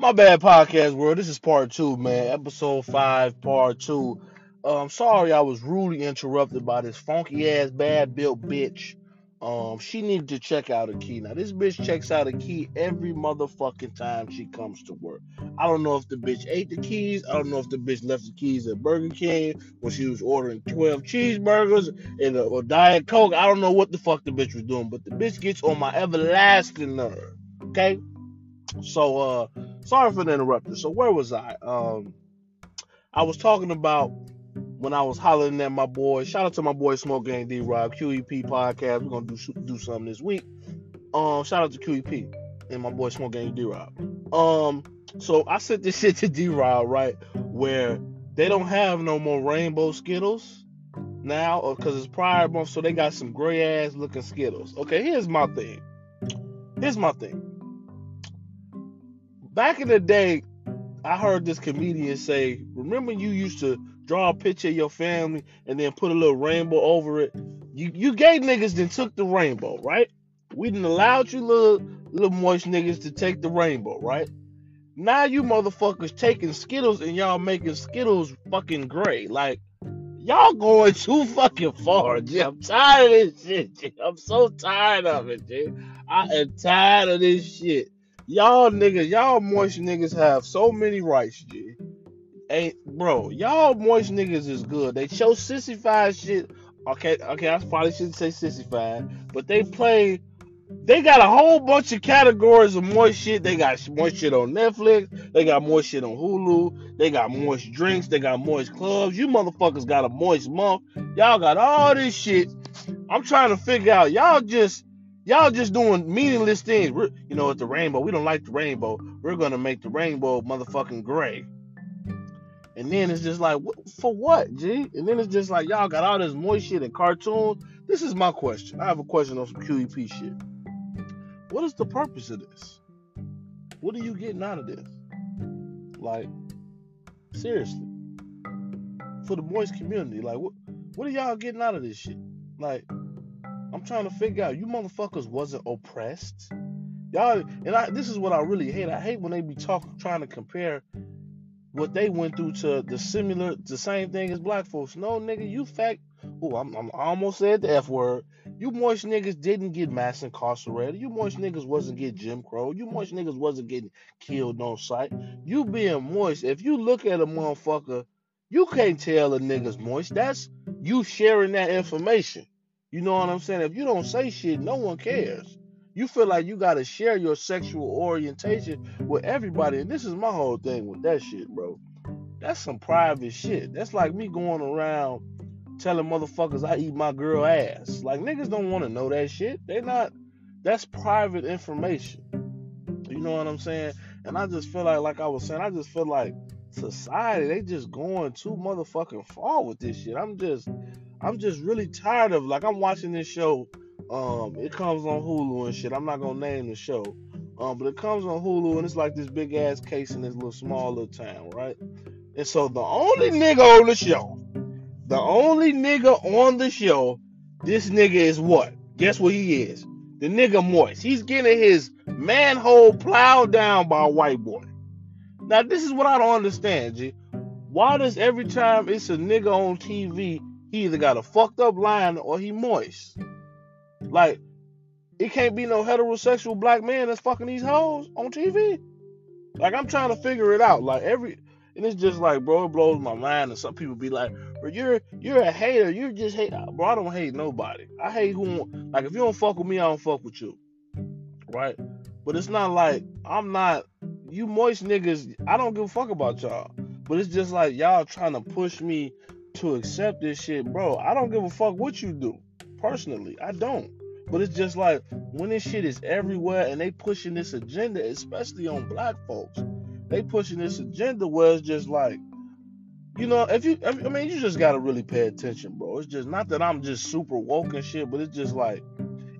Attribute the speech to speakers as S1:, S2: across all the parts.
S1: My bad, podcast world. This is part two, man. Episode five, part two. Um, sorry I was rudely interrupted by this funky ass, bad built bitch. Um, she needed to check out a key. Now this bitch checks out a key every motherfucking time she comes to work. I don't know if the bitch ate the keys. I don't know if the bitch left the keys at Burger King when she was ordering 12 cheeseburgers and a, a Diet Coke. I don't know what the fuck the bitch was doing, but the bitch gets on my everlasting nerve. Okay? So uh sorry for the interruption. So where was I? Um I was talking about when I was hollering at my boy. Shout out to my boy Smoke Gang D Rob QEP podcast. We're gonna do do something this week. Um shout out to QEP and my boy Smoke Gang D Rob. Um so I sent this shit to D Rob right where they don't have no more rainbow Skittles now because it's prior month, so they got some gray ass looking Skittles. Okay, here's my thing. Here's my thing back in the day, I heard this comedian say, "Remember you used to draw a picture of your family and then put a little rainbow over it. You you gay niggas then took the rainbow, right? We didn't allowed you little little moist niggas to take the rainbow, right? Now you motherfuckers taking Skittles and y'all making Skittles fucking gray. Like y'all going too fucking far, G. I'm tired of this shit, G. I'm so tired of it, G. I am tired of this shit. Y'all niggas, y'all moist niggas have so many rights, G. Ain't bro, y'all moist niggas is good. They show sissified shit. Okay, okay, I probably shouldn't say sissified, but they play. They got a whole bunch of categories of moist shit. They got moist shit on Netflix. They got moist shit on Hulu. They got moist drinks. They got moist clubs. You motherfuckers got a moist month. Y'all got all this shit. I'm trying to figure out. Y'all just Y'all just doing meaningless things. We're, you know, it's the rainbow. We don't like the rainbow. We're gonna make the rainbow motherfucking gray. And then it's just like, for what, G? And then it's just like, y'all got all this moist shit and cartoons. This is my question. I have a question on some QEP shit. What is the purpose of this? What are you getting out of this? Like, seriously. For the moist community, like, what, what are y'all getting out of this shit? Like, I'm trying to figure out. You motherfuckers wasn't oppressed. Y'all, and I, this is what I really hate. I hate when they be talking, trying to compare what they went through to the similar, the same thing as black folks. No, nigga, you fact. Oh, I'm, I'm almost said the f word. You moist niggas didn't get mass incarcerated. You moist niggas wasn't get Jim Crow. You moist niggas wasn't getting killed on sight. You being moist. If you look at a motherfucker, you can't tell a nigga's moist. That's you sharing that information. You know what I'm saying? If you don't say shit, no one cares. You feel like you gotta share your sexual orientation with everybody, and this is my whole thing with that shit, bro. That's some private shit. That's like me going around telling motherfuckers I eat my girl ass. Like niggas don't want to know that shit. They not. That's private information. You know what I'm saying? And I just feel like, like I was saying, I just feel like society they just going too motherfucking far with this shit. I'm just I'm just really tired of like I'm watching this show. Um, it comes on Hulu and shit. I'm not gonna name the show. Um, but it comes on Hulu and it's like this big ass case in this little small little town, right? And so the only nigga on the show, the only nigga on the show, this nigga is what? Guess what he is? The nigga moist. He's getting his manhole plowed down by a white boy. Now this is what I don't understand, G. Why does every time it's a nigga on TV, he either got a fucked up line or he moist. Like, it can't be no heterosexual black man that's fucking these hoes on TV. Like, I'm trying to figure it out. Like, every, and it's just like, bro, it blows my mind. And some people be like, bro, you're you're a hater. You just hate, bro. I don't hate nobody. I hate who, like, if you don't fuck with me, I don't fuck with you, right? But it's not like I'm not. You moist niggas, I don't give a fuck about y'all. But it's just like y'all trying to push me to accept this shit, bro. I don't give a fuck what you do. Personally, I don't. But it's just like when this shit is everywhere and they pushing this agenda, especially on black folks, they pushing this agenda where it's just like, you know, if you, I mean, you just gotta really pay attention, bro. It's just not that I'm just super woke and shit, but it's just like,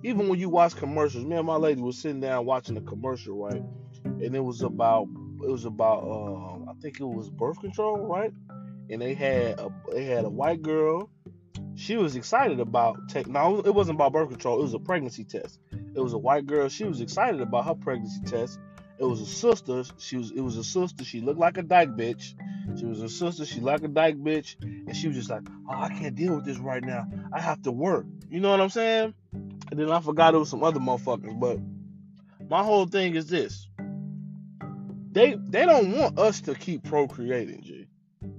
S1: even when you watch commercials, me and my lady was sitting down watching a commercial, right? And it was about, it was about, uh, I think it was birth control, right? And they had a they had a white girl. She was excited about take. No, it wasn't about birth control. It was a pregnancy test. It was a white girl. She was excited about her pregnancy test, It was a sister. She was. It was a sister. She looked like a dyke bitch. She was a sister. She like a dyke bitch, and she was just like, "Oh, I can't deal with this right now. I have to work." You know what I'm saying? And then I forgot it was some other motherfuckers. But my whole thing is this: they they don't want us to keep procreating.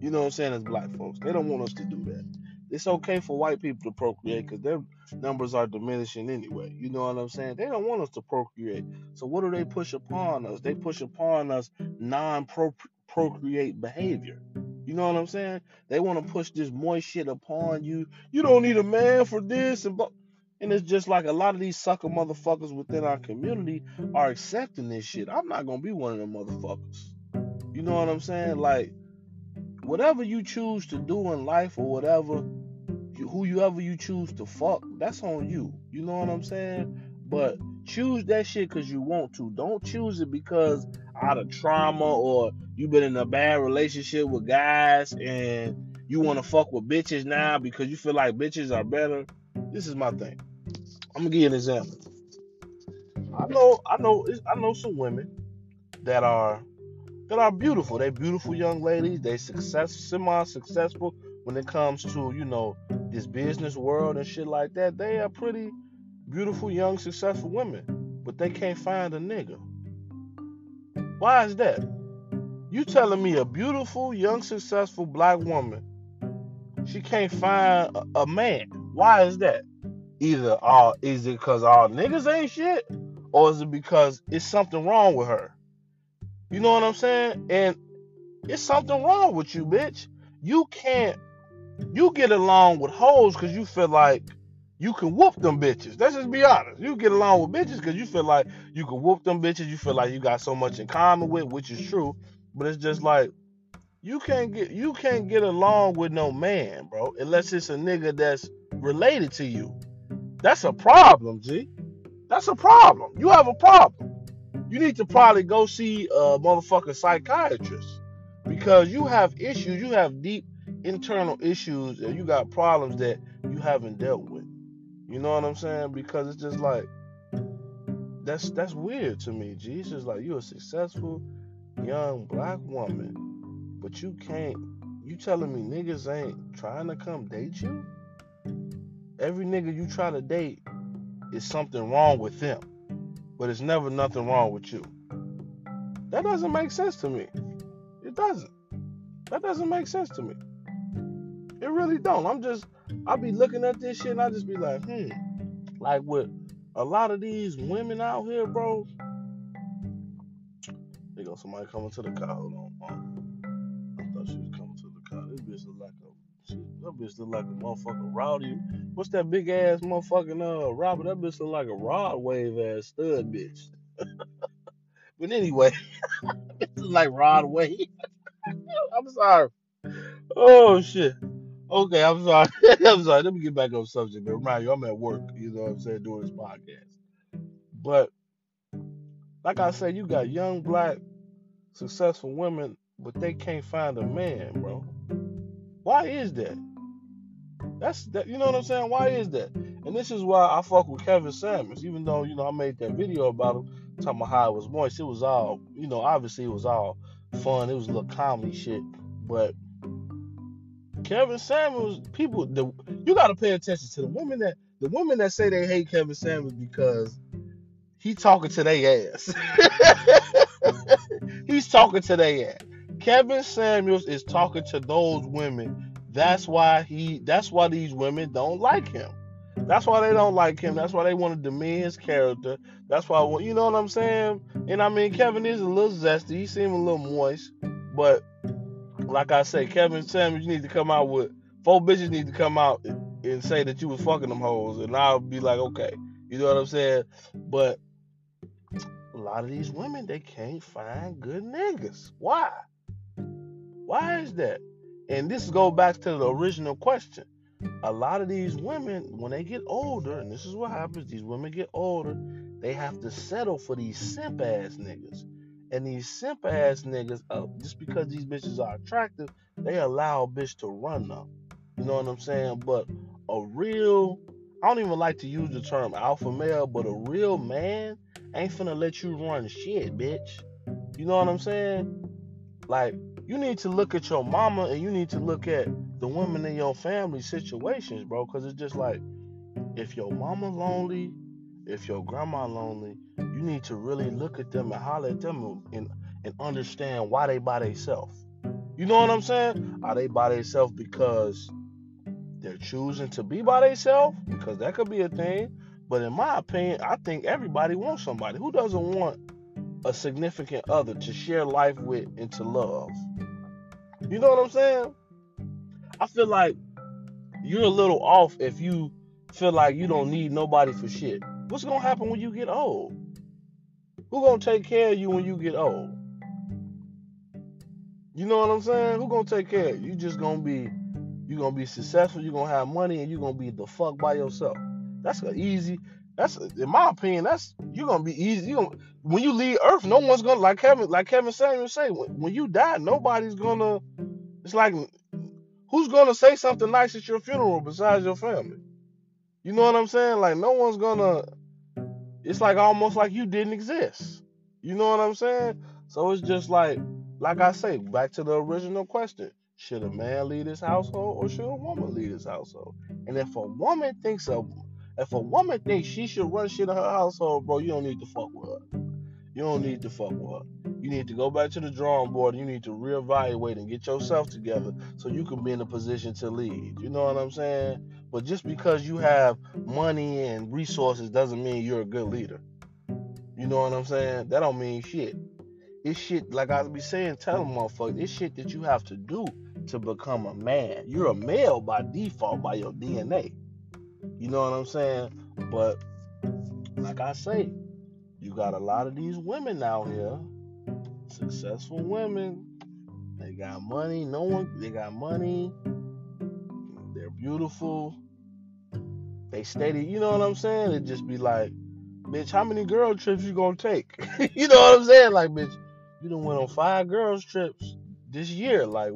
S1: You know what I'm saying? As black folks, they don't want us to do that. It's okay for white people to procreate because their numbers are diminishing anyway. You know what I'm saying? They don't want us to procreate. So what do they push upon us? They push upon us non-procreate behavior. You know what I'm saying? They want to push this moist shit upon you. You don't need a man for this and but and it's just like a lot of these sucker motherfuckers within our community are accepting this shit. I'm not gonna be one of them motherfuckers. You know what I'm saying? Like whatever you choose to do in life or whatever, you ever you choose to fuck, that's on you. You know what I'm saying? But choose that shit because you want to. Don't choose it because out of trauma or you've been in a bad relationship with guys and you want to fuck with bitches now because you feel like bitches are better. This is my thing. I'm gonna give you an example. I know, I know, I know some women that are that are beautiful. They beautiful young ladies. They success, semi-successful when it comes to you know this business world and shit like that. They are pretty beautiful, young, successful women, but they can't find a nigga. Why is that? You telling me a beautiful, young, successful black woman, she can't find a, a man. Why is that? Either all is it because all niggas ain't shit, or is it because it's something wrong with her? You know what I'm saying? And it's something wrong with you, bitch. You can't you get along with hoes because you feel like you can whoop them bitches. Let's just be honest. You get along with bitches because you feel like you can whoop them bitches. You feel like you got so much in common with, which is true. But it's just like you can't get you can't get along with no man, bro, unless it's a nigga that's related to you. That's a problem, G. That's a problem. You have a problem. You need to probably go see a motherfucking psychiatrist because you have issues. You have deep internal issues and you got problems that you haven't dealt with. You know what I'm saying? Because it's just like that's that's weird to me. Just like you're a successful young black woman, but you can't. You telling me niggas ain't trying to come date you? Every nigga you try to date is something wrong with them, but it's never nothing wrong with you. That doesn't make sense to me. It doesn't. That doesn't make sense to me. It really don't. I'm just, I'll be looking at this shit and I just be like, hmm. Like with a lot of these women out here, bro. There go somebody coming to the car. Hold on. That bitch look like a motherfucking rowdy. What's that big ass motherfucking uh Robert? That bitch look like a rod wave ass stud bitch. but anyway, is like rod wave. I'm sorry. Oh shit. Okay, I'm sorry. I'm sorry. Let me get back on subject, but remind you, I'm at work. You know what I'm saying, doing this podcast. But like I said, you got young black successful women, but they can't find a man, bro. Why is that? That's that. You know what I'm saying? Why is that? And this is why I fuck with Kevin Samuels, even though you know I made that video about him, talking about how it was moist. It was all, you know, obviously it was all fun. It was a little comedy shit, but Kevin Samuels, people, the you got to pay attention to the women that the women that say they hate Kevin Samuels because he talking to their ass. He's talking to their ass. Kevin Samuels is talking to those women. That's why he. That's why these women don't like him. That's why they don't like him. That's why they want to demean his character. That's why you know what I'm saying. And I mean, Kevin is a little zesty. He seems a little moist, but like I say, Kevin Samuels, you need to come out with four bitches need to come out and say that you was fucking them hoes, and I'll be like, okay, you know what I'm saying. But a lot of these women, they can't find good niggas. Why? Why is that? And this goes back to the original question. A lot of these women, when they get older, and this is what happens, these women get older, they have to settle for these simp ass niggas. And these simp ass niggas, uh, just because these bitches are attractive, they allow a bitch to run them. You know what I'm saying? But a real, I don't even like to use the term alpha male, but a real man ain't finna let you run shit, bitch. You know what I'm saying? Like, you need to look at your mama and you need to look at the women in your family situations, bro. Cause it's just like, if your mama lonely, if your grandma lonely, you need to really look at them and holler at them and, and understand why they by themselves. You know what I'm saying? Are they by themselves because they're choosing to be by themselves? Because that could be a thing. But in my opinion, I think everybody wants somebody. Who doesn't want a significant other to share life with and to love? You know what I'm saying? I feel like you're a little off if you feel like you don't need nobody for shit. What's gonna happen when you get old? Who gonna take care of you when you get old? You know what I'm saying? Who gonna take care you? You just gonna be you gonna be successful, you're gonna have money, and you're gonna be the fuck by yourself. That's an easy. That's in my opinion. That's you're gonna be easy. You gonna when you leave Earth, no one's gonna like Kevin like Kevin Samuel say when, when you die, nobody's gonna. It's like who's gonna say something nice at your funeral besides your family? You know what I'm saying? Like no one's gonna. It's like almost like you didn't exist. You know what I'm saying? So it's just like, like I say, back to the original question: Should a man lead his household or should a woman lead his household? And if a woman thinks of, if a woman thinks she should run shit in her household, bro, you don't need to fuck with her. You don't need to fuck with her. You need to go back to the drawing board. You need to reevaluate and get yourself together so you can be in a position to lead. You know what I'm saying? But just because you have money and resources doesn't mean you're a good leader. You know what I'm saying? That don't mean shit. It's shit, like I be saying, tell them motherfuckers, it's shit that you have to do to become a man. You're a male by default by your DNA. You know what I'm saying? But like I say, you got a lot of these women out here, successful women. They got money. No one. They got money. They're beautiful. They steady. You know what I'm saying? It just be like, bitch, how many girl trips you gonna take? you know what I'm saying? Like, bitch, you done went on five girls trips this year. Like,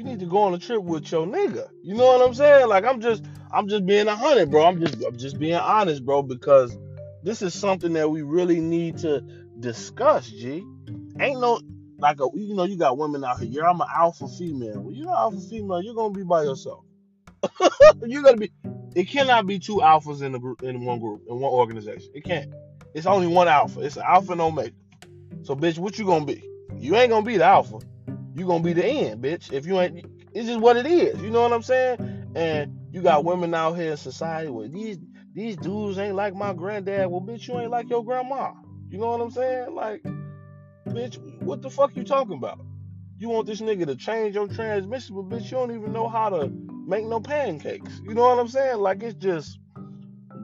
S1: you need to go on a trip with your nigga. You know what I'm saying? Like, I'm just, I'm just being a hundred, bro. I'm just, I'm just being honest, bro, because this is something that we really need to discuss, G. Ain't no like a you know you got women out here. I'm an alpha female. Well, you're an alpha female. You're gonna be by yourself. you're gonna be. It cannot be two alphas in the group in one group in one organization. It can't. It's only one alpha. It's an alpha and omega. So, bitch, what you gonna be? You ain't gonna be the alpha. You gonna be the end, bitch. If you ain't, it's just what it is. You know what I'm saying? And you got women out here in society where these these dudes ain't like my granddad. Well, bitch, you ain't like your grandma. You know what I'm saying? Like, bitch, what the fuck you talking about? You want this nigga to change your transmission, but bitch, you don't even know how to make no pancakes. You know what I'm saying? Like, it's just,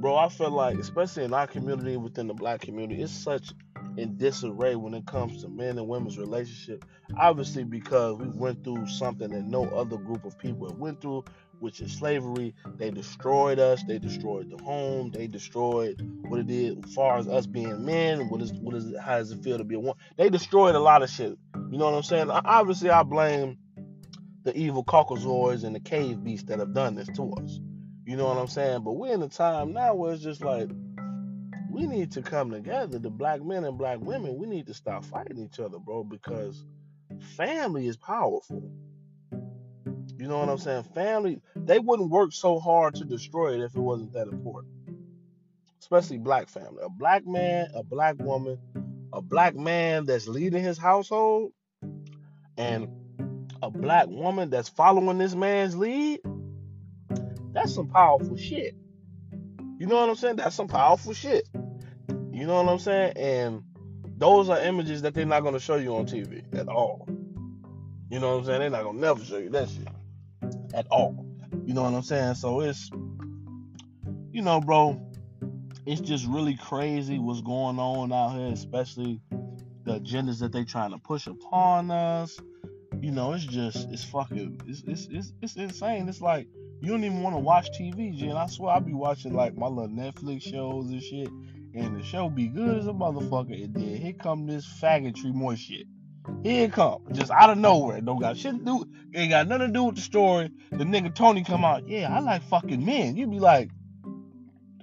S1: bro, I feel like, especially in our community, within the black community, it's such in disarray when it comes to men and women's relationship. Obviously, because we went through something that no other group of people went through which is slavery. They destroyed us. They destroyed the home. They destroyed what it did as far as us being men. What is what is it, how does it feel to be a woman? They destroyed a lot of shit. You know what I'm saying? Obviously, I blame the evil Caucasoids and the cave beasts that have done this to us. You know what I'm saying? But we're in a time now where it's just like we need to come together. The black men and black women, we need to stop fighting each other, bro, because family is powerful. You know what I'm saying? Family, they wouldn't work so hard to destroy it if it wasn't that important. Especially black family. A black man, a black woman, a black man that's leading his household, and a black woman that's following this man's lead. That's some powerful shit. You know what I'm saying? That's some powerful shit. You know what I'm saying? And those are images that they're not going to show you on TV at all. You know what I'm saying? They're not going to never show you that shit at all. You know what I'm saying? So it's, you know, bro, it's just really crazy what's going on out here, especially the agendas that they're trying to push upon us. You know, it's just, it's fucking, it's, it's, it's, it's insane. It's like, you don't even want to watch TV, Jen. I swear I be watching like my little Netflix shows and shit, and the show be good as a motherfucker. And then here come this faggotry more shit. Here it come, just out of nowhere. Don't got shit to do. Ain't got nothing to do with the story. The nigga Tony come out. Yeah, I like fucking men. You be like,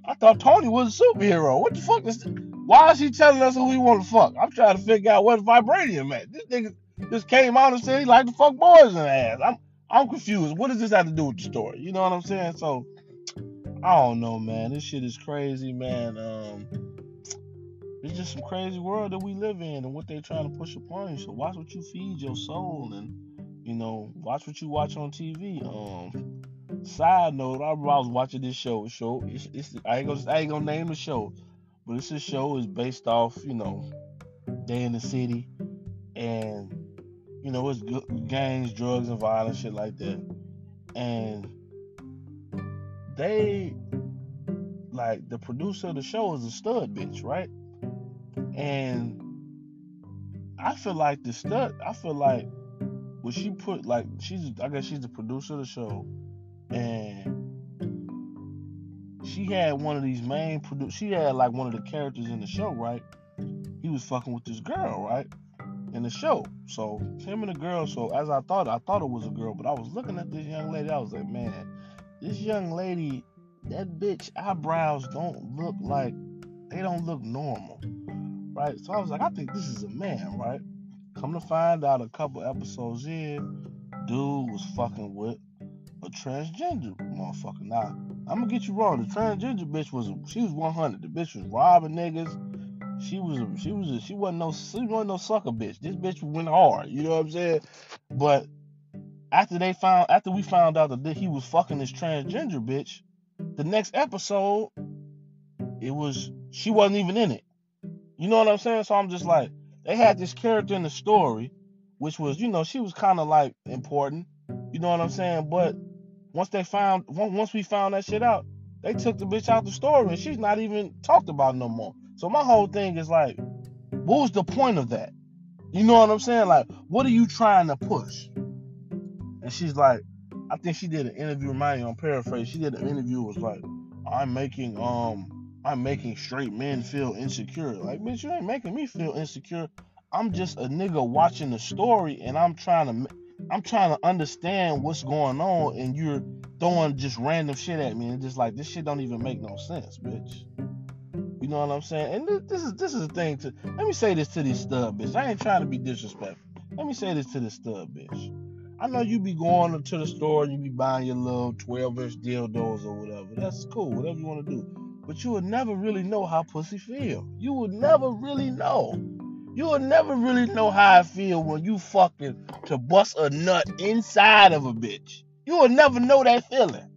S1: I thought Tony was a superhero. What the fuck is? This? Why is he telling us who he want to fuck? I'm trying to figure out what vibranium at. This nigga just came out and said he like to fuck boys in the ass. I'm I'm confused. What does this have to do with the story? You know what I'm saying? So I don't know, man. This shit is crazy, man. Um, it's just some crazy world that we live in and what they're trying to push upon you. So watch what you feed your soul and you know, watch what you watch on TV. Um, side note, I, I was watching this show. Show, it's, it's, I ain't gonna, I ain't gonna name the show, but this show is based off, you know, day in the city, and you know, it's gangs, drugs, and violence, shit like that. And they, like, the producer of the show is a stud bitch, right? And I feel like the stud, I feel like when she put, like, she's, I guess she's the producer of the show, and she had one of these main produ- she had like one of the characters in the show, right? He was fucking with this girl, right? In the show. So him and the girl, so as I thought, I thought it was a girl, but I was looking at this young lady, I was like, man, this young lady, that bitch eyebrows don't look like they don't look normal. Right? So I was like, I think this is a man, right? Come to find out a couple episodes in, dude was fucking with a transgender motherfucker. Now, I'm gonna get you wrong. The transgender bitch was she was 100. The bitch was robbing niggas. She was she was she wasn't no she wasn't no sucker bitch. This bitch went hard. You know what I'm saying? But after they found after we mm-hmm. found out that he was fucking this transgender bitch, the next episode it was she wasn't even in it. You know what I'm saying? So I'm just like they had this character in the story, which was you know she was kind of like important. You know what I'm saying? But once they found once we found that shit out, they took the bitch out the story and she's not even talked about no more. So my whole thing is like, what was the point of that? You know what I'm saying? Like, what are you trying to push? And she's like, I think she did an interview, remind on paraphrase. She did an interview was like, I'm making um I'm making straight men feel insecure. Like, bitch, you ain't making me feel insecure. I'm just a nigga watching the story and I'm trying to I'm trying to understand what's going on, and you're throwing just random shit at me, and just like this shit don't even make no sense, bitch. You know what I'm saying? And this, is this is the thing to let me say this to these stub bitch. I ain't trying to be disrespectful. Let me say this to this stub bitch. I know you be going to the store and you be buying your little 12 inch dildos or whatever. That's cool, whatever you want to do. But you would never really know how pussy feel. You would never really know. You will never really know how I feel when you fucking to bust a nut inside of a bitch. You will never know that feeling.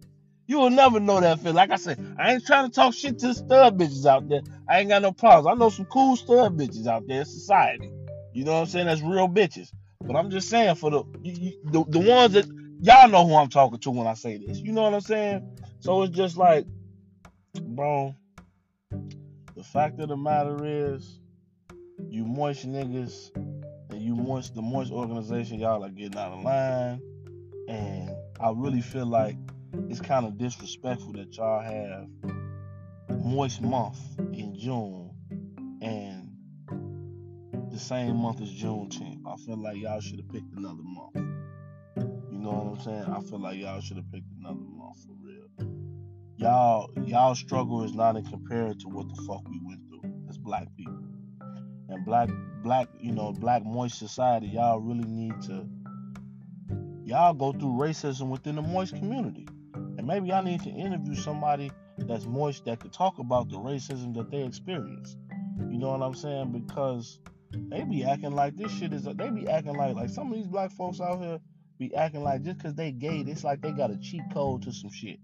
S1: You will never know that feeling. Like I said, I ain't trying to talk shit to the stud bitches out there. I ain't got no problems. I know some cool stud bitches out there in society. You know what I'm saying? That's real bitches. But I'm just saying for the you, the, the ones that y'all know who I'm talking to when I say this. You know what I'm saying? So it's just like, bro. The fact of the matter is, you moist niggas and you moist the moist organization, y'all are getting out of line. And I really feel like it's kind of disrespectful that y'all have moist month in June the same month as Juneteenth. I feel like y'all should have picked another month. You know what I'm saying? I feel like y'all should have picked another month for real. Y'all, y'all struggle is not in compared to what the fuck we went through as black people and black black you know black moist society y'all really need to y'all go through racism within the moist community and maybe i need to interview somebody that's moist that could talk about the racism that they experience you know what i'm saying because they be acting like this shit is they be acting like like some of these black folks out here be acting like just because they gay it's like they got a cheat code to some shit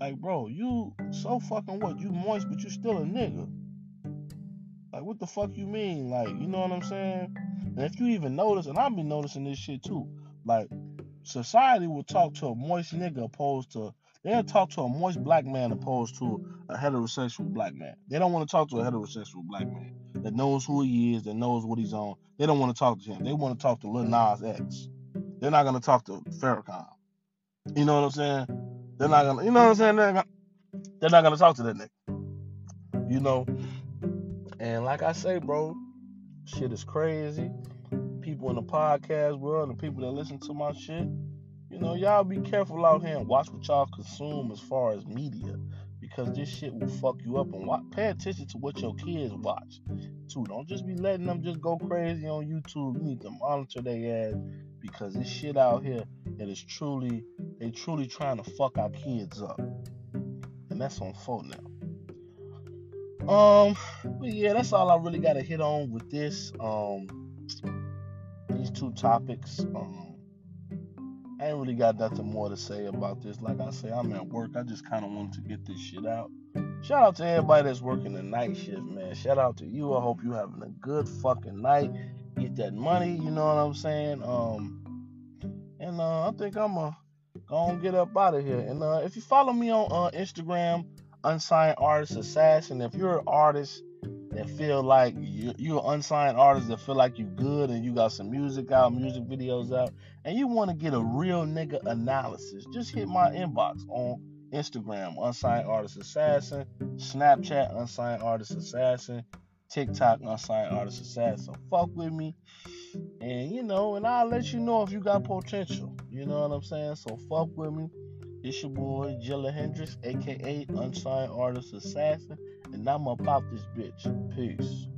S1: like bro you so fucking what you moist but you still a nigga like, what the fuck you mean? Like, you know what I'm saying? And if you even notice, and I've been noticing this shit too, like, society will talk to a moist nigga opposed to they'll talk to a moist black man opposed to a heterosexual black man. They don't want to talk to a heterosexual black man that knows who he is, that knows what he's on. They don't want to talk to him. They want to talk to Lil Nas X. They're not gonna talk to Farrakhan. You know what I'm saying? They're not gonna. You know what I'm saying? They're, not, they're not gonna talk to that nigga. You know. And like I say, bro, shit is crazy. People in the podcast world and people that listen to my shit, you know, y'all be careful out here and watch what y'all consume as far as media. Because this shit will fuck you up. And watch, pay attention to what your kids watch too. Don't just be letting them just go crazy on YouTube. You need to monitor their ass because this shit out here it is truly they truly trying to fuck our kids up. And that's on phone now. Um, but yeah, that's all I really got to hit on with this. Um, these two topics. Um, I ain't really got nothing more to say about this. Like I say, I'm at work. I just kind of wanted to get this shit out. Shout out to everybody that's working the night shift, man. Shout out to you. I hope you're having a good fucking night. Get that money, you know what I'm saying? Um, and uh, I think I'm gonna go and get up out of here. And uh, if you follow me on uh, Instagram, unsigned artist assassin. If you're an artist that feel like you, you're an unsigned artist that feel like you're good and you got some music out, music videos out, and you want to get a real nigga analysis, just hit my inbox on Instagram, unsigned artist assassin, Snapchat, unsigned artist assassin, TikTok, unsigned artist assassin. Fuck with me. And you know, and I'll let you know if you got potential. You know what I'm saying? So fuck with me. It's your boy Jilla Hendrix, aka Unsigned Artist Assassin, and I'm about this bitch. Peace.